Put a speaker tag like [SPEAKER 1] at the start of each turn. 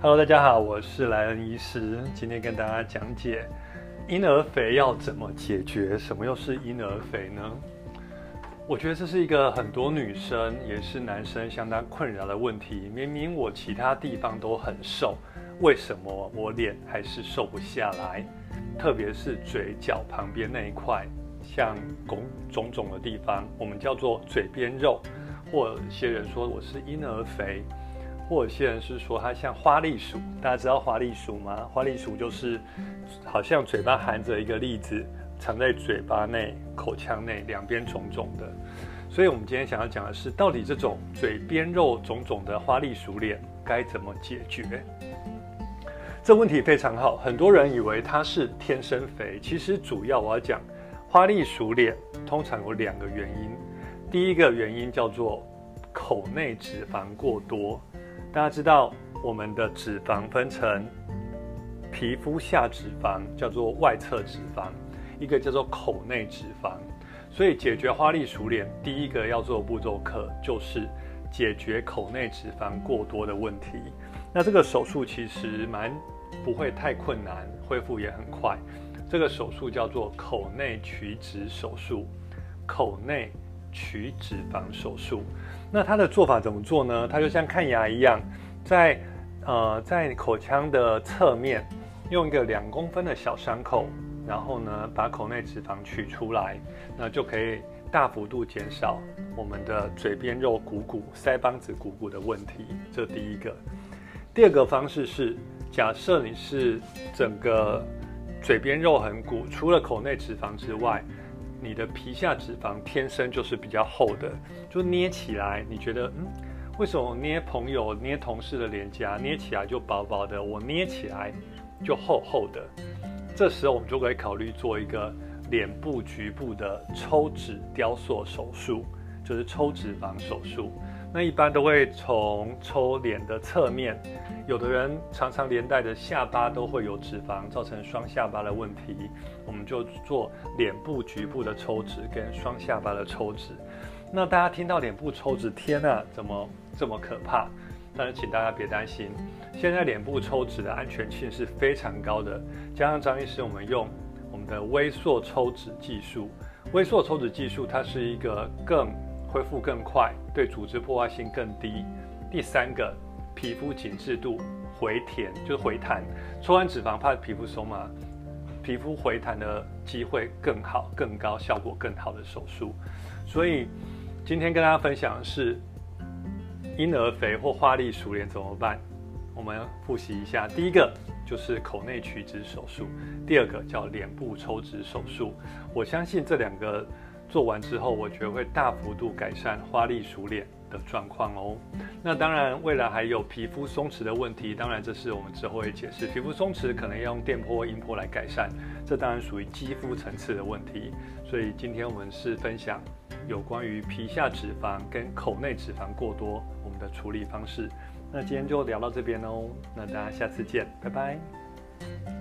[SPEAKER 1] Hello，大家好，我是莱恩医师，今天跟大家讲解婴儿肥要怎么解决。什么又是婴儿肥呢？我觉得这是一个很多女生也是男生相当困扰的问题。明明我其他地方都很瘦，为什么我脸还是瘦不下来？特别是嘴角旁边那一块，像拱肿肿的地方，我们叫做嘴边肉，或有些人说我是婴儿肥。或有些人是说它像花栗鼠，大家知道花栗鼠吗？花栗鼠就是好像嘴巴含着一个栗子，藏在嘴巴内、口腔内，两边肿肿的。所以，我们今天想要讲的是，到底这种嘴边肉肿肿的花栗鼠脸该怎么解决？这问题非常好，很多人以为它是天生肥，其实主要我要讲花栗鼠脸通常有两个原因。第一个原因叫做口内脂肪过多。大家知道，我们的脂肪分成皮肤下脂肪，叫做外侧脂肪；一个叫做口内脂肪。所以，解决花栗鼠脸，第一个要做步骤课就是解决口内脂肪过多的问题。那这个手术其实蛮不会太困难，恢复也很快。这个手术叫做口内取脂手术，口内取脂肪手术。那它的做法怎么做呢？它就像看牙一样，在呃在口腔的侧面用一个两公分的小伤口，然后呢把口内脂肪取出来，那就可以大幅度减少我们的嘴边肉鼓鼓、腮帮子鼓鼓的问题。这第一个。第二个方式是，假设你是整个嘴边肉很鼓，除了口内脂肪之外。你的皮下脂肪天生就是比较厚的，就捏起来，你觉得嗯，为什么捏朋友、捏同事的脸颊，捏起来就薄薄的，我捏起来就厚厚的？这时候我们就可以考虑做一个脸部局部的抽脂雕塑手术，就是抽脂肪手术。那一般都会从抽脸的侧面，有的人常常连带的下巴都会有脂肪，造成双下巴的问题。我们就做脸部局部的抽脂跟双下巴的抽脂。那大家听到脸部抽脂，天呐，怎么这么可怕？但是请大家别担心，现在脸部抽脂的安全性是非常高的。加上张医师，我们用我们的微缩抽脂技术，微缩抽脂技术它是一个更恢复更快，对组织破坏性更低。第三个，皮肤紧致度回填就是回弹，抽完脂肪怕皮肤松嘛？皮肤回弹的机会更好、更高，效果更好的手术。所以今天跟大家分享的是婴儿肥或花栗鼠脸怎么办？我们复习一下，第一个就是口内取脂手术，第二个叫脸部抽脂手术。我相信这两个。做完之后，我觉得会大幅度改善花栗鼠脸的状况哦。那当然，未来还有皮肤松弛的问题，当然这是我们之后会解释。皮肤松弛可能要用电波、音波来改善，这当然属于肌肤层次的问题。所以今天我们是分享有关于皮下脂肪跟口内脂肪过多我们的处理方式。那今天就聊到这边哦，那大家下次见，拜拜。